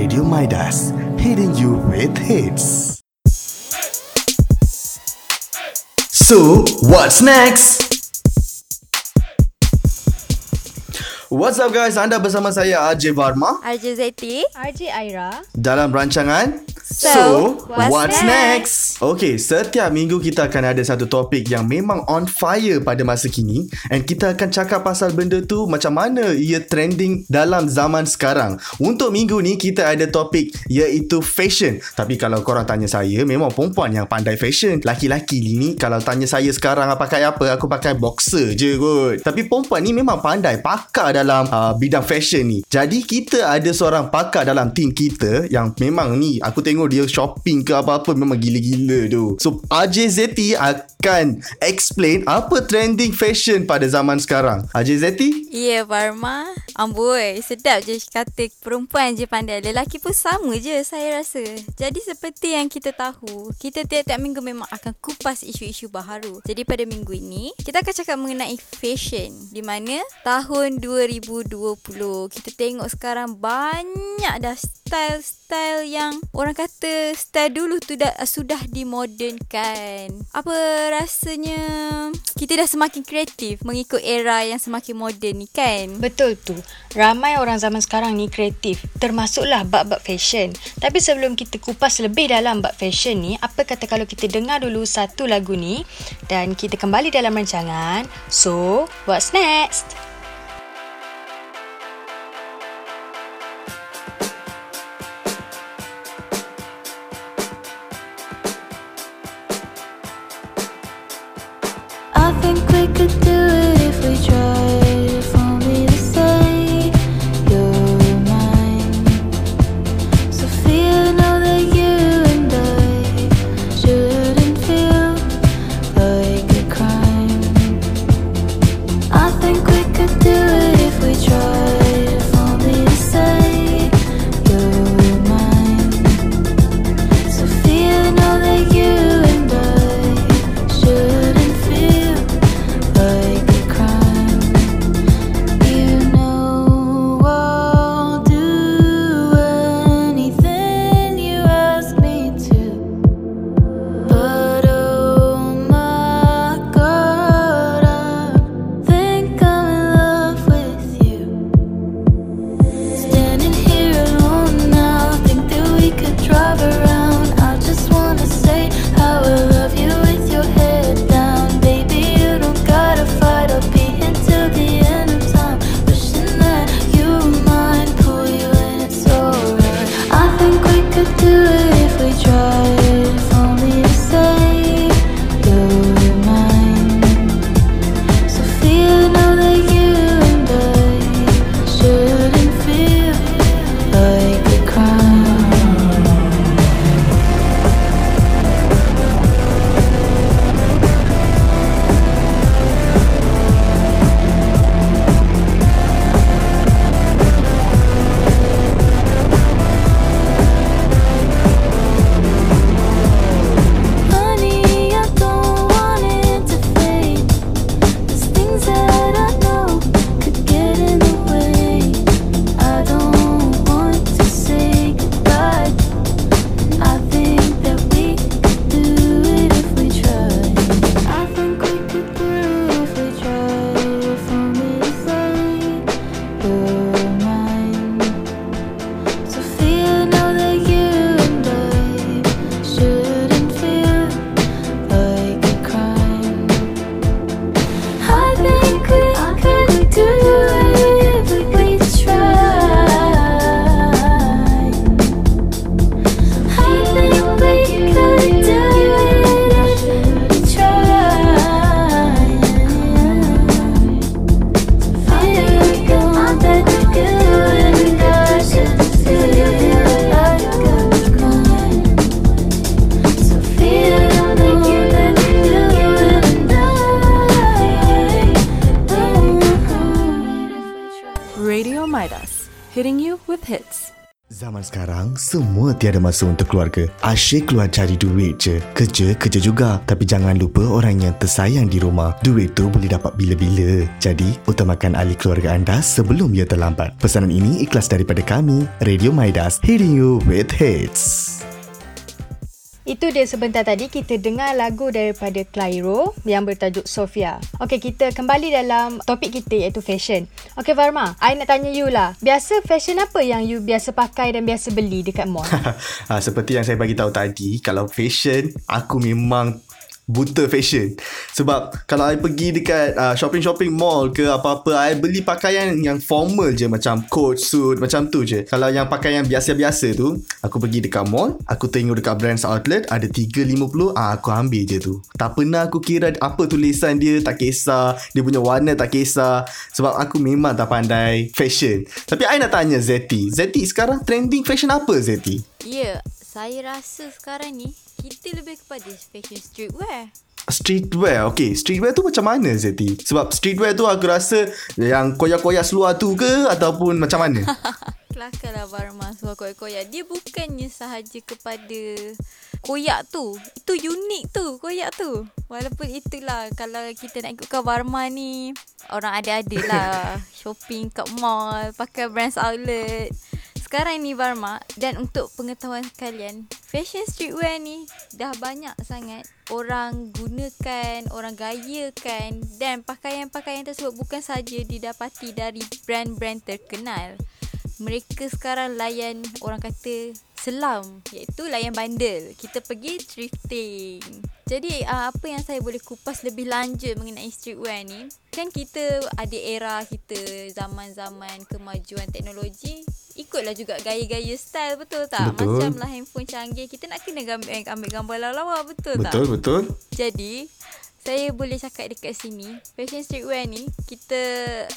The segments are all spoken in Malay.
Radio Midas, hitting you with hits. So, what's next? What's up guys, anda bersama saya Ajay Varma RJ Zeti RJ Aira dalam rancangan So, what's next? Okay, setiap minggu kita akan ada satu topik yang memang on fire pada masa kini and kita akan cakap pasal benda tu macam mana ia trending dalam zaman sekarang. Untuk minggu ni kita ada topik iaitu fashion. Tapi kalau korang tanya saya, memang perempuan yang pandai fashion. Laki-laki ni kalau tanya saya sekarang pakai apa, aku pakai boxer je kot. Tapi perempuan ni memang pandai, pakar dalam uh, bidang fashion ni. Jadi kita ada seorang pakar dalam team kita yang memang ni aku tengok dia shopping ke apa-apa memang gila-gila tu. So AJ Zeti akan explain apa trending fashion pada zaman sekarang. AJ Zeti? Ya, yeah, Varma. Amboi, sedap je kata perempuan je pandai. Lelaki pun sama je saya rasa. Jadi seperti yang kita tahu, kita tiap-tiap minggu memang akan kupas isu-isu baharu. Jadi pada minggu ini, kita akan cakap mengenai fashion. Di mana tahun 2020, kita tengok sekarang banyak dah style-style yang orang kata style dulu tu dah sudah dimodernkan. Apa rasanya kita dah semakin kreatif mengikut era yang semakin moden ni kan? Betul tu. Ramai orang zaman sekarang ni kreatif. Termasuklah bab-bab fashion. Tapi sebelum kita kupas lebih dalam bab fashion ni, apa kata kalau kita dengar dulu satu lagu ni dan kita kembali dalam rancangan. So, what's next? Think we could do it if we tried. Zaman sekarang, semua tiada masa untuk keluarga. Asyik keluar cari duit je. Kerja, kerja juga. Tapi jangan lupa orang yang tersayang di rumah. Duit tu boleh dapat bila-bila. Jadi, utamakan ahli keluarga anda sebelum ia terlambat. Pesanan ini ikhlas daripada kami, Radio Maidas, hitting you with hits. Itu dia sebentar tadi kita dengar lagu daripada Clairo yang bertajuk Sofia. Okey, kita kembali dalam topik kita iaitu fashion. Okey Varma, I nak tanya you lah. Biasa fashion apa yang you biasa pakai dan biasa beli dekat mall? ha, seperti yang saya bagi tahu tadi, kalau fashion, aku memang buta fashion. Sebab kalau I pergi dekat uh, shopping-shopping mall ke apa-apa I beli pakaian yang formal je macam coat, suit macam tu je. Kalau yang pakaian biasa-biasa tu aku pergi dekat mall aku tengok dekat brands outlet ada 350 ah aku ambil je tu. Tak pernah aku kira apa tulisan dia tak kisah dia punya warna tak kisah. Sebab aku memang tak pandai fashion. Tapi I nak tanya Zeti Zeti sekarang trending fashion apa Zeti? Ya, yeah, saya rasa sekarang ni kita lebih kepada fashion streetwear. Streetwear Okay Streetwear tu macam mana Zeti? Sebab streetwear tu aku rasa Yang koyak-koyak seluar tu ke Ataupun macam mana? Kelakar lah Barma Seluar koyak-koyak. Dia bukannya sahaja kepada Koyak tu. Itu unik tu Koyak tu. Walaupun itulah Kalau kita nak ikutkan Barma ni Orang ada-ada lah. Shopping kat mall Pakai brands outlet sekarang ni Varma dan untuk pengetahuan kalian, fashion streetwear ni dah banyak sangat orang gunakan, orang gayakan dan pakaian-pakaian tersebut bukan saja didapati dari brand-brand terkenal. Mereka sekarang layan orang kata selam iaitu layan bandel. Kita pergi thrifting. Jadi uh, apa yang saya boleh kupas lebih lanjut mengenai streetwear ni Kan kita ada era kita zaman-zaman kemajuan teknologi Ikutlah juga gaya-gaya style betul tak? Betul. Macam lah handphone canggih kita nak kena ambil, ambil gambar lawa-lawa betul, betul tak? Betul betul Jadi saya boleh cakap dekat sini Fashion streetwear ni Kita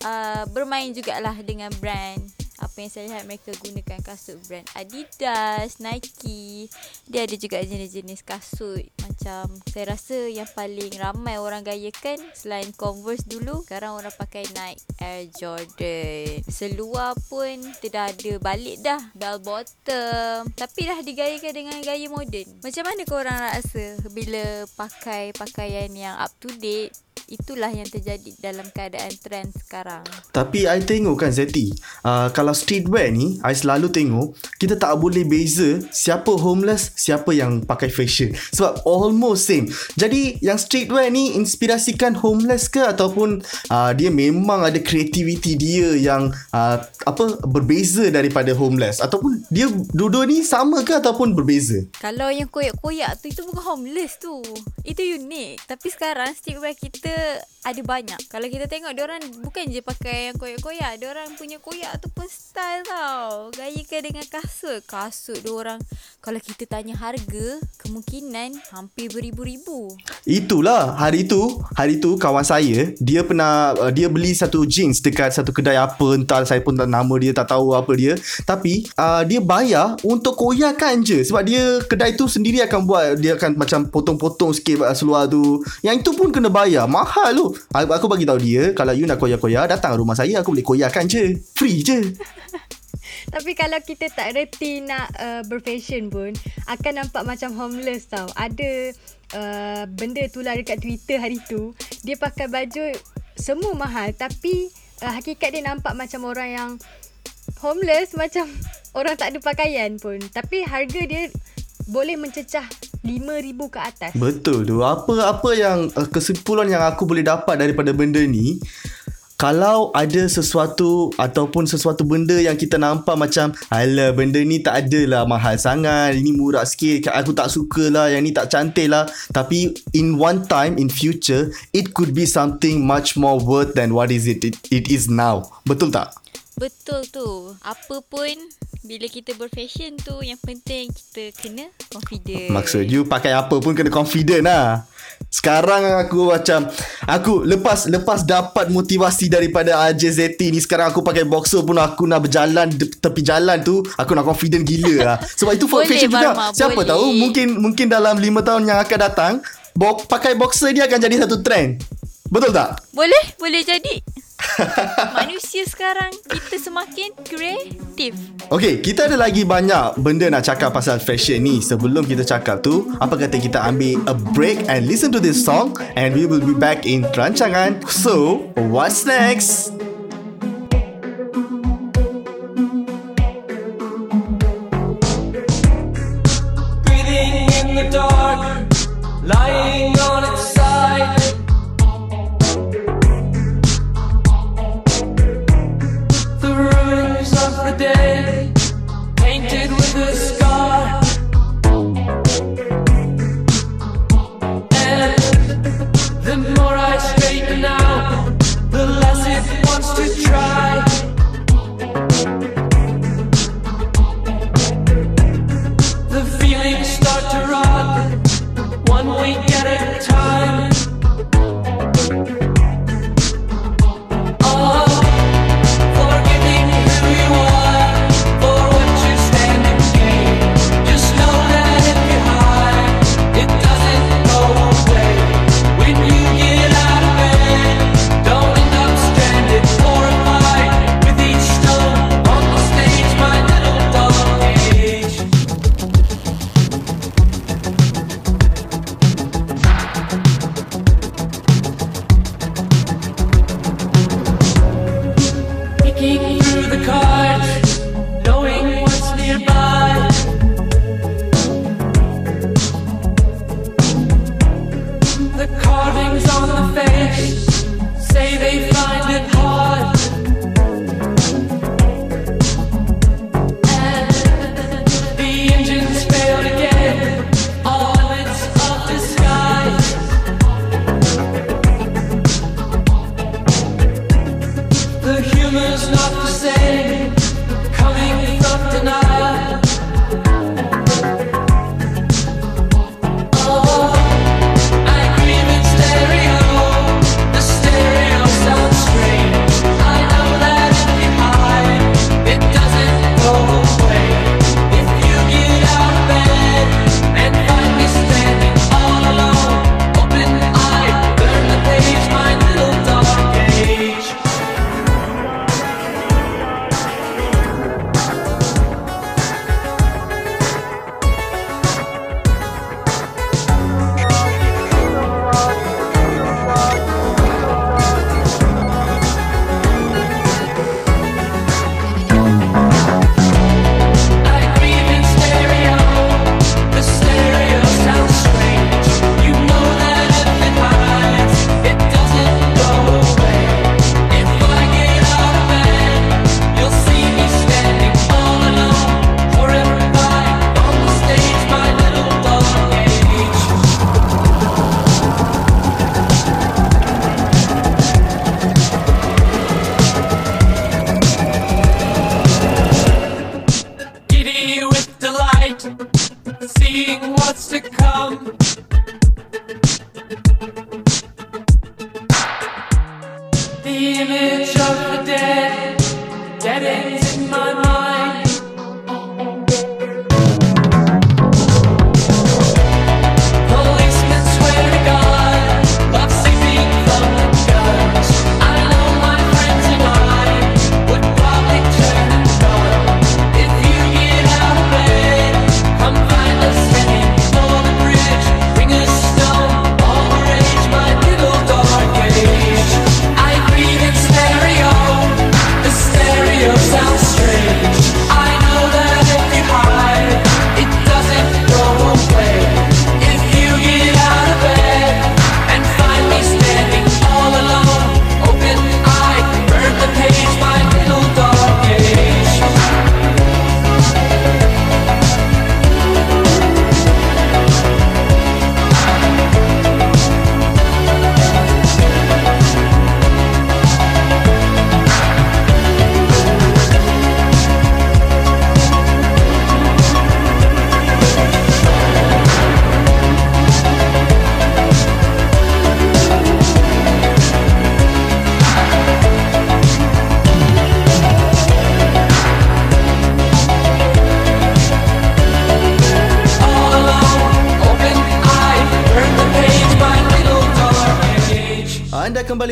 uh, bermain jugalah dengan brand apa yang saya lihat mereka gunakan kasut brand Adidas, Nike. Dia ada juga jenis-jenis kasut macam saya rasa yang paling ramai orang gayakan selain Converse dulu, sekarang orang pakai Nike Air Jordan. Seluar pun tidak ada balik dah, bell bottom. Tapi dah digayakan dengan gaya moden. Macam mana korang rasa bila pakai pakaian yang up to date itulah yang terjadi dalam keadaan trend sekarang. Tapi I tengok kan Zeti, uh, kalau streetwear ni, I selalu tengok kita tak boleh beza siapa homeless, siapa yang pakai fashion. Sebab almost same. Jadi yang streetwear ni inspirasikan homeless ke ataupun uh, dia memang ada kreativiti dia yang uh, apa berbeza daripada homeless ataupun dia dua-dua ni sama ke ataupun berbeza? Kalau yang koyak-koyak tu itu bukan homeless tu. Itu unik. Tapi sekarang streetwear kita え? Ada banyak. Kalau kita tengok dia orang bukan je pakai yang koyak-koyak, dia orang punya koyak tu pun style tau. Gayakan dengan kasut. Kasut dia orang kalau kita tanya harga, kemungkinan hampir beribu-ribu. Itulah hari tu, hari tu kawan saya, dia pernah uh, dia beli satu jeans dekat satu kedai apa entah saya pun tak nama dia tak tahu apa dia. Tapi uh, dia bayar untuk koyakan je sebab dia kedai tu sendiri akan buat dia akan macam potong-potong sikit uh, seluar tu. Yang itu pun kena bayar. Mahal tu. Aku, aku bagi tahu dia kalau you nak koyak-koyak datang rumah saya aku boleh koyakkan je. Free je. Tapi kalau kita tak reti nak uh, berfashion pun akan nampak macam homeless tau. Ada uh, benda tular dekat Twitter hari tu, dia pakai baju semua mahal tapi uh, hakikat dia nampak macam orang yang homeless macam orang tak ada pakaian pun. Tapi harga dia boleh mencecah RM5,000 ke atas. Betul tu. Apa-apa yang uh, kesimpulan yang aku boleh dapat daripada benda ni kalau ada sesuatu ataupun sesuatu benda yang kita nampak macam alah benda ni tak adalah mahal sangat ini murah sikit aku tak suka lah yang ni tak cantik lah tapi in one time in future it could be something much more worth than what is it it, it is now betul tak Betul tu. Apa pun bila kita berfashion tu yang penting kita kena confident. Maksud you pakai apa pun kena confident lah. Sekarang aku macam aku lepas lepas dapat motivasi daripada AJZT ni sekarang aku pakai boxer pun aku nak berjalan tepi jalan tu aku nak confident gila lah. Sebab itu for fashion juga. Barma, Siapa boleh. tahu mungkin mungkin dalam 5 tahun yang akan datang bo- pakai boxer dia akan jadi satu trend. Betul tak? Boleh? Boleh jadi. Manusia sekarang Kita semakin kreatif. Okay Kita ada lagi banyak Benda nak cakap pasal fashion ni. Sebelum kita cakap tu Apa kata kita ambil A break And listen to this song And we will be back In rancangan. So What's next?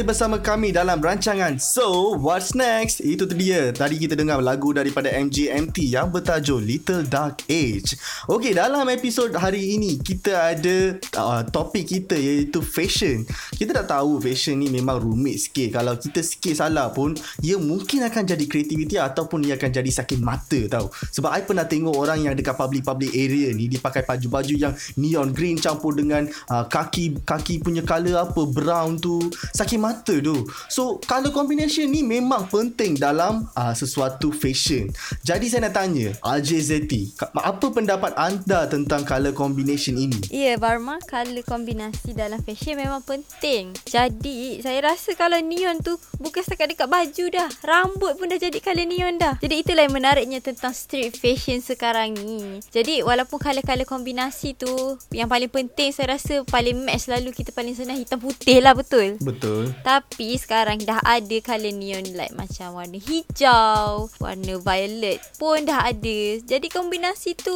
Bersama kami dalam rancangan So What's Next? Itu tu dia. Tadi kita dengar lagu daripada MGMT yang bertajuk Little Dark Age. Okey, dalam episod hari ini kita ada uh, topik kita iaitu fashion. Kita dah tahu fashion ni memang rumit sikit. Kalau kita sikit salah pun Ia mungkin akan jadi kreativiti ataupun ia akan jadi sakit mata tau. Sebab I pernah tengok orang yang dekat public-public area ni Dia pakai baju-baju yang neon green campur dengan uh, kaki kaki punya colour apa brown tu sakit mata tu so colour combination ni memang penting dalam uh, sesuatu fashion jadi saya nak tanya RJ Zeti ka- apa pendapat anda tentang colour combination ini Ya, Barma, colour kombinasi dalam fashion memang penting. Jadi, saya rasa kalau neon tu bukan setakat dekat baju dah. Rambut pun dah jadi colour neon dah. Jadi, itulah yang menariknya tentang street fashion sekarang ni. Jadi, walaupun colour-colour kombinasi tu, yang paling penting saya rasa paling match selalu kita paling senang hitam putih lah, betul? betul Tapi sekarang dah ada colour neon light macam warna hijau, warna violet pun dah ada. Jadi kombinasi tu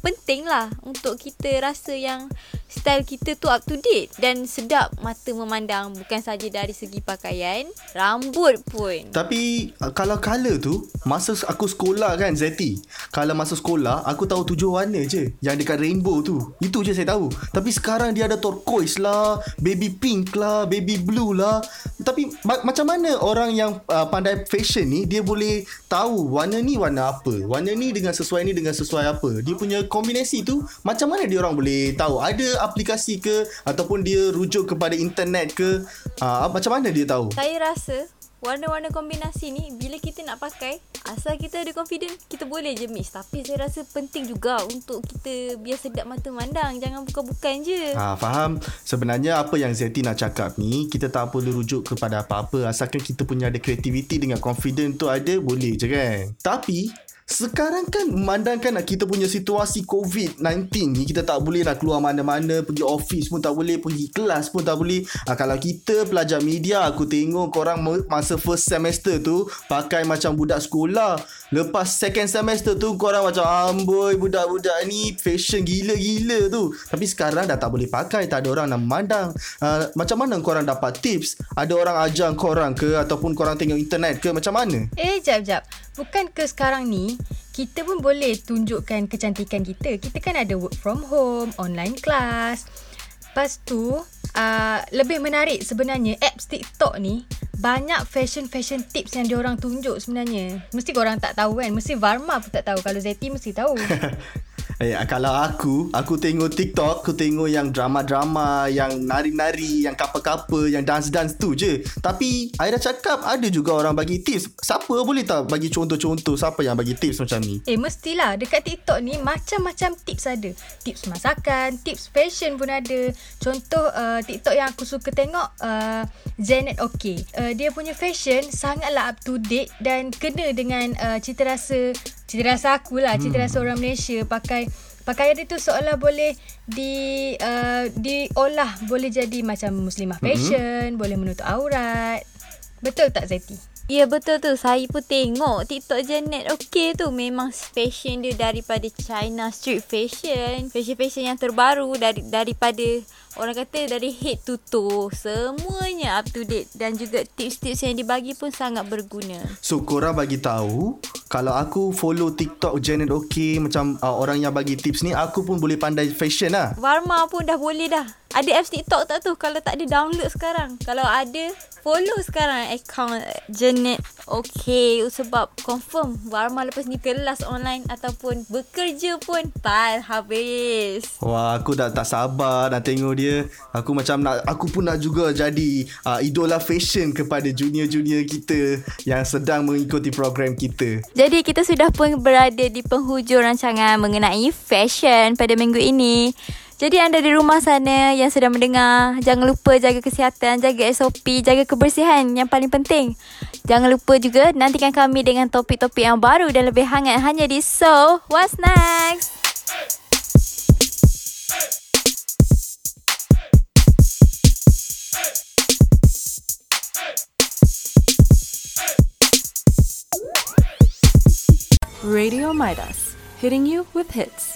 penting lah untuk kita rasa yang style kita tu up to date dan sedap mata memandang bukan saja dari segi pakaian, rambut pun. Tapi uh, kalau colour tu Masa aku sekolah kan Zeti Kalau masa sekolah Aku tahu tujuh warna je Yang dekat rainbow tu Itu je saya tahu Tapi sekarang dia ada turquoise lah Baby pink lah Baby blue lah Tapi ma- macam mana orang yang uh, pandai fashion ni Dia boleh tahu Warna ni warna apa? Warna ni dengan sesuai ni dengan sesuai apa? Dia punya kombinasi tu Macam mana dia orang boleh tahu? Ada aplikasi ke Ataupun dia rujuk kepada internet ke? Uh, Macam mana dia tahu? Saya rasa warna-warna kombinasi ni bila kita nak pakai asal kita ada confident kita boleh je mix tapi saya rasa penting juga untuk kita biar sedap mata mandang jangan bukan-bukan je Ha, faham. Sebenarnya apa yang Zeti nak cakap ni, kita tak perlu rujuk kepada apa-apa. Asalkan kita punya ada kreativiti dengan confident tu ada, boleh je kan. Tapi, sekarang kan memandangkan kita punya situasi COVID-19 ni kita tak boleh nak keluar mana-mana pergi office pun tak boleh pergi kelas pun tak boleh. Ha, kalau kita pelajar media aku tengok korang masa first semester tu pakai macam budak sekolah lepas second semester tu korang macam amboi budak-budak ni fashion gila-gila tu tapi sekarang dah tak boleh pakai tak ada orang nak memandang ha, macam mana korang dapat tips ada orang ajar korang ke ataupun korang tengok internet ke macam mana Eh, jap, jap. Bukan ke sekarang ni, kita pun boleh tunjukkan kecantikan kita. Kita kan ada work from home, online class. Lepas tu, uh, lebih menarik sebenarnya apps TikTok ni banyak fashion-fashion tips yang diorang tunjuk sebenarnya. Mesti korang tak tahu kan? Mesti Varma pun tak tahu. Kalau Zeti mesti tahu. Eh, kalau aku, aku tengok TikTok, aku tengok yang drama-drama, yang nari-nari, yang couple-couple, yang dance-dance tu je. Tapi, Aira cakap ada juga orang bagi tips. Siapa boleh tak bagi contoh-contoh siapa yang bagi tips macam ni? Eh mestilah dekat TikTok ni macam-macam tips ada. Tips masakan, tips fashion pun ada. Contoh uh, TikTok yang aku suka tengok uh, Janet OK. Uh, dia punya fashion sangatlah up to date dan kena dengan uh, cita rasa cita rasa aku lah, cita rasa orang Malaysia pakai Pakaian dia tu seolah boleh di uh, diolah boleh jadi macam muslimah fashion, mm-hmm. boleh menutup aurat. Betul tak Zeti? Ya betul tu. Saya pun tengok TikTok Janet Okay tu. Memang fashion dia Daripada China Street fashion. Fashion-fashion yang terbaru dari Daripada Orang kata dari head to toe. Semuanya up to date. Dan juga tips-tips yang dibagi pun Sangat berguna. So, korang bagi tahu kalau aku follow TikTok Janet OK macam uh, orang yang bagi tips ni, aku pun boleh pandai fashion lah. Warma pun dah boleh dah Ada apps TikTok tak tu Kalau tak ada download sekarang Kalau ada Follow sekarang Account Janet Okay Sebab confirm Warma lepas ni kelas online Ataupun bekerja pun Tak habis Wah, aku dah tak sabar nak tengok dia. Aku macam nak aku pun nak juga jadi uh, idola fashion kepada junior-junior kita yang sedang mengikuti program kita. Jadi kita sudah pun berada di penghujung rancangan mengenai fashion pada minggu ini. Jadi anda di rumah sana yang sedang mendengar, jangan lupa jaga kesihatan, jaga SOP, jaga kebersihan yang paling penting. Jangan lupa juga nantikan kami dengan topik-topik yang baru dan lebih hangat hanya di So What's Next? Radio Midas, hitting you with hits.